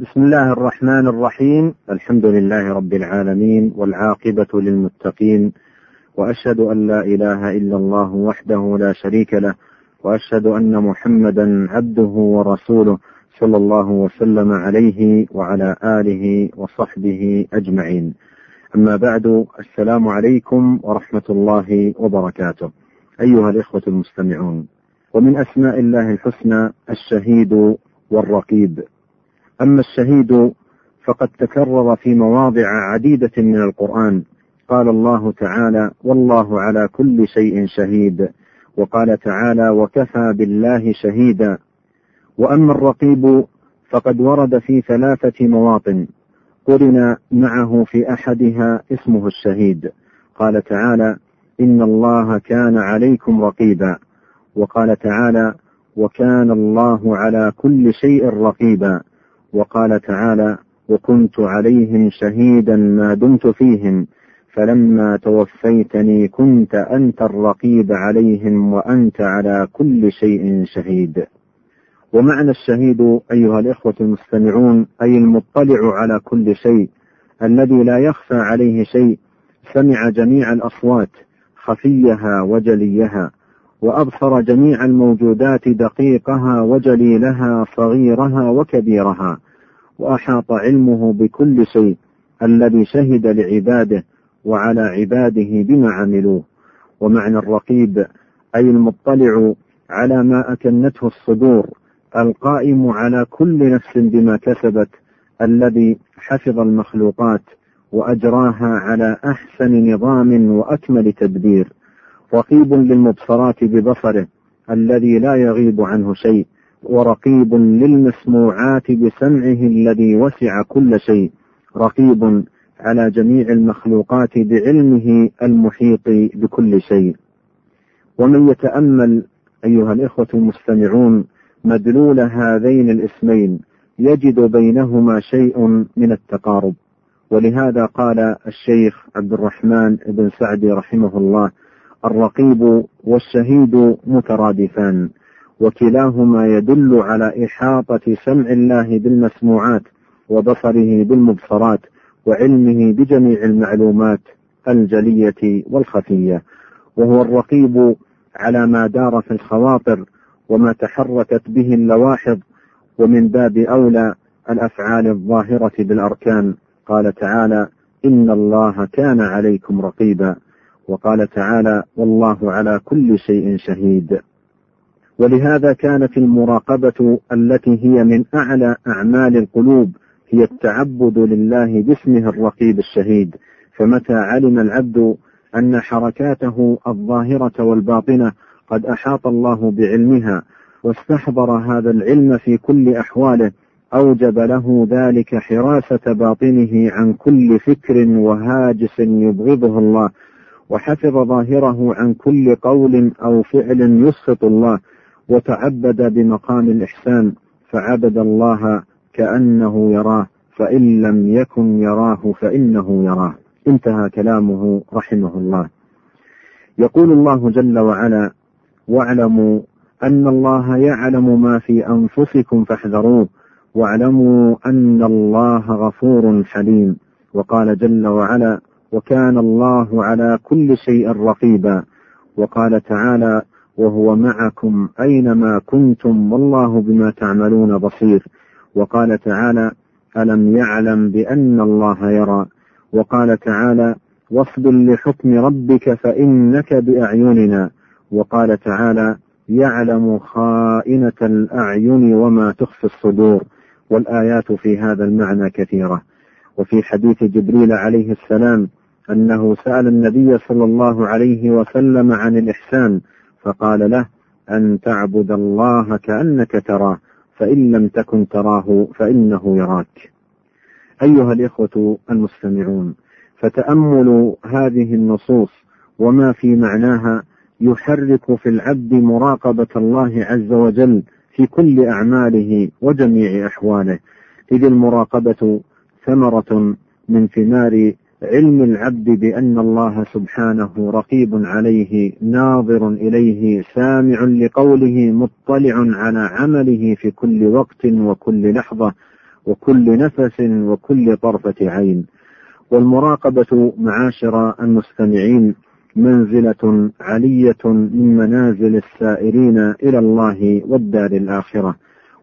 بسم الله الرحمن الرحيم. الحمد لله رب العالمين والعاقبة للمتقين. وأشهد أن لا إله إلا الله وحده لا شريك له. وأشهد أن محمدا عبده ورسوله صلى الله وسلم عليه وعلى آله وصحبه أجمعين. أما بعد السلام عليكم ورحمة الله وبركاته. أيها الإخوة المستمعون ومن أسماء الله الحسنى الشهيد والرقيب. أما الشهيد فقد تكرر في مواضع عديدة من القرآن. قال الله تعالى والله على كل شيء شهيد وقال تعالى وكفى بالله شهيدا وأما الرقيب فقد ورد في ثلاثة مواطن قرن معه في أحدها اسمه الشهيد قال تعالى إن الله كان عليكم رقيبا وقال تعالى وكان الله على كل شيء رقيبا وقال تعالى وكنت عليهم شهيدا ما دمت فيهم فلما توفيتني كنت أنت الرقيب عليهم وأنت على كل شيء شهيد. ومعنى الشهيد أيها الإخوة المستمعون أي المطلع على كل شيء الذي لا يخفى عليه شيء سمع جميع الأصوات خفيها وجليها وأبصر جميع الموجودات دقيقها وجليلها صغيرها وكبيرها وأحاط علمه بكل شيء الذي شهد لعباده وعلى عباده بما عملوه. ومعنى الرقيب أي المطلع على ما أكنته الصدور القائم على كل نفس بما كسبت الذي حفظ المخلوقات وأجراها على أحسن نظام وأكمل تدبير. رقيب للمبصرات ببصره الذي لا يغيب عنه شيء ورقيب للمسموعات بسمعه الذي وسع كل شيء رقيب على جميع المخلوقات بعلمه المحيط بكل شيء. ومن يتأمل أيها الإخوة المستمعون مدلول هذين الاسمين يجد بينهما شيء من التقارب. ولهذا قال الشيخ عبد الرحمن بن سعدي رحمه الله الرقيب والشهيد مترادفان. وكلاهما يدل على إحاطة سمع الله بالمسموعات وبصره بالمبصرات وعلمه بجميع المعلومات الجلية والخفية. وهو الرقيب على ما دار في الخواطر وما تحركت به اللواحظ ومن باب أولى الأفعال الظاهرة بالأركان. قال تعالى إن الله كان عليكم رقيبا. وقال تعالى والله على كل شيء شهيد. ولهذا كانت المراقبة التي هي من أعلى أعمال القلوب هي التعبد لله باسمه الرقيب الشهيد. فمتى علم العبد أن حركاته الظاهرة والباطنة قد أحاط الله بعلمها واستحضر هذا العلم في كل أحواله أوجب له ذلك حراسة باطنه عن كل فكر وهاجس يبغضه الله وحفظ ظاهره عن كل قول أو فعل يسخط الله. وتعبد بمقام الإحسان فعبد الله كأنه يراه فإن لم يكن يراه فإنه يراه. انتهى كلامه رحمه الله. يقول الله جل وعلا واعلموا أن الله يعلم ما في أنفسكم فاحذروه واعلموا أن الله غفور حليم. وقال جل وعلا وكان الله على كل شيء رقيبا. وقال تعالى وهو معكم أينما كنتم والله بما تعملون بصير. وقال تعالى ألم يعلم بأن الله يرى؟ وقال تعالى واصبر لحكم ربك فإنك بأعيننا. وقال تعالى يعلم خائنة الأعين وما تخفي الصدور. والآيات في هذا المعنى كثيرة. وفي حديث جبريل عليه السلام أنه سأل النبي صلى الله عليه وسلم عن الإحسان. فقال له أن تعبد الله كأنك تراه فإن لم تكن تراه فإنه يراك. أيها الإخوة المستمعون فتأملوا هذه النصوص وما في معناها يحرك في العبد مراقبة الله عز وجل في كل أعماله وجميع أحواله. إذ المراقبة ثمرة من ثمار علم العبد بأن الله سبحانه رقيب عليه ناظر إليه سامع لقوله مطلع على عمله في كل وقت وكل لحظة وكل نفس وكل طرفة عين. والمراقبة معاشر المستمعين منزلة علية من منازل السائرين إلى الله والدار الآخرة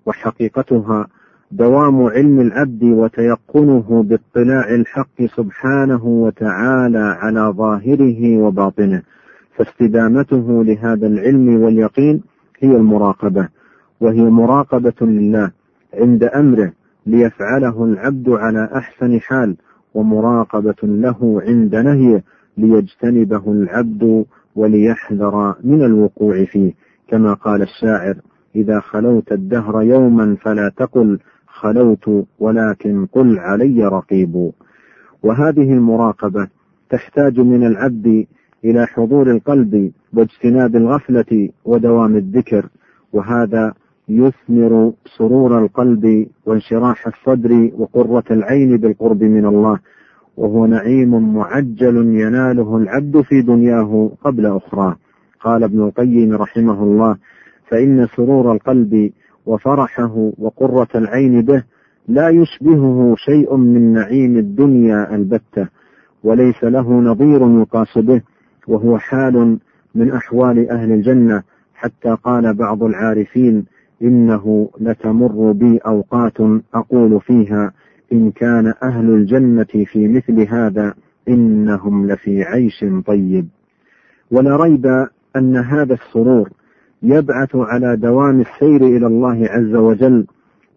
وحقيقتها دوام علم العبد وتيقنه باطلاع الحق سبحانه وتعالى على ظاهره وباطنه فاستدامته لهذا العلم واليقين هي المراقبة وهي مراقبة لله عند أمره ليفعله العبد على أحسن حال ومراقبة له عند نهيه ليجتنبه العبد وليحذر من الوقوع فيه كما قال الشاعر إذا خلوت الدهر يوما فلا تقل خلوت ولكن قل علي رقيب. وهذه المراقبة تحتاج من العبد إلى حضور القلب واجتناب الغفلة ودوام الذكر وهذا يثمر سرور القلب وانشراح الصدر وقرة العين بالقرب من الله. وهو نعيم معجل يناله العبد في دنياه قبل اخراه قال ابن القيم رحمه الله فإن سرور القلب وفرحه وقرة العين به لا يشبهه شيء من نعيم الدنيا البتة وليس له نظير يقاس به وهو حال من أحوال أهل الجنة حتى قال بعض العارفين إنه لتمر بي أوقات أقول فيها إن كان أهل الجنة في مثل هذا إنهم لفي عيش طيب. ولا ريب أن هذا السرور يبعث على دوام السير إلى الله عز وجل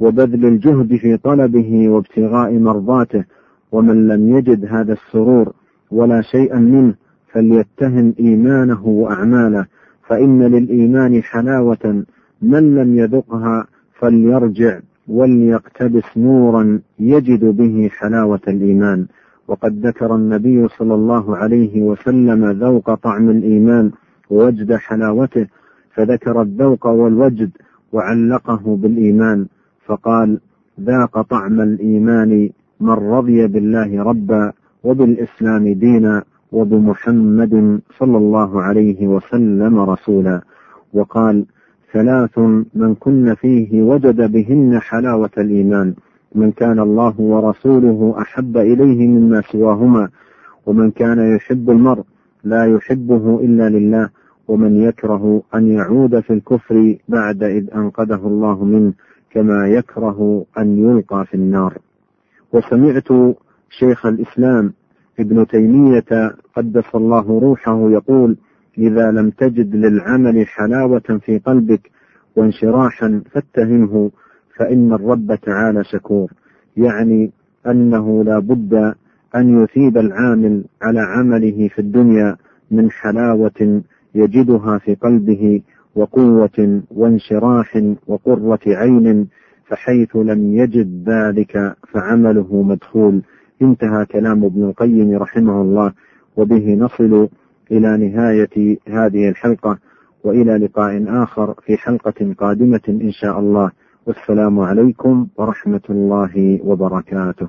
وبذل الجهد في طلبه وابتغاء مرضاته. ومن لم يجد هذا السرور ولا شيئا منه فليتهم إيمانه وأعماله. فإن للإيمان حلاوة من لم يذقها فليرجع وليقتبس نورا يجد به حلاوة الإيمان. وقد ذكر النبي صلى الله عليه وسلم ذوق طعم الإيمان ووجد حلاوته. فذكر الذوق والوجد وعلقه بالإيمان فقال ذاق طعم الإيمان من رضي بالله ربا وبالإسلام دينا وبمحمد صلى الله عليه وسلم رسولا. وقال ثلاث من كن فيه وجد بهن حلاوة الإيمان من كان الله ورسوله أحب إليه مما سواهما ومن كان يحب المرء لا يحبه إلا لله ومن يكره أن يعود في الكفر بعد إذ أنقذه الله منه كما يكره أن يلقى في النار. وسمعت شيخ الإسلام ابن تيمية قدس الله روحه يقول إذا لم تجد للعمل حلاوة في قلبك وانشراحا فاتهمه فإن الرب تعالى شكور. يعني أنه لا بد أن يثيب العامل على عمله في الدنيا من حلاوة يجدها في قلبه وقوة وانشراح وقرة عين فحيث لم يجد ذلك فعمله مدخول. انتهى كلام ابن القيم رحمه الله وبه نصل إلى نهاية هذه الحلقة وإلى لقاء آخر في حلقة قادمة إن شاء الله. والسلام عليكم ورحمة الله وبركاته.